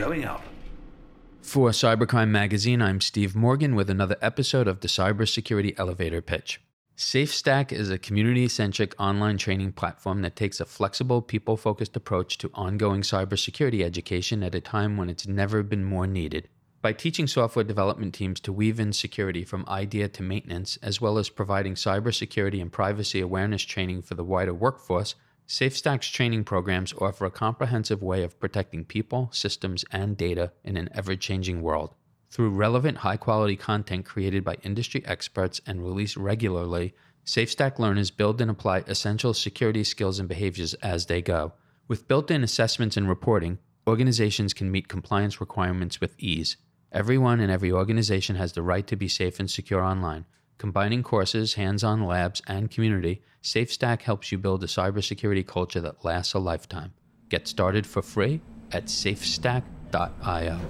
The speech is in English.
going up. For Cybercrime Magazine, I'm Steve Morgan with another episode of the Cybersecurity Elevator Pitch. SafeStack is a community centric online training platform that takes a flexible, people focused approach to ongoing cybersecurity education at a time when it's never been more needed. By teaching software development teams to weave in security from idea to maintenance, as well as providing cybersecurity and privacy awareness training for the wider workforce, SafeStack's training programs offer a comprehensive way of protecting people, systems, and data in an ever changing world. Through relevant, high quality content created by industry experts and released regularly, SafeStack learners build and apply essential security skills and behaviors as they go. With built in assessments and reporting, organizations can meet compliance requirements with ease. Everyone in every organization has the right to be safe and secure online. Combining courses, hands on labs, and community, SafeStack helps you build a cybersecurity culture that lasts a lifetime. Get started for free at safestack.io.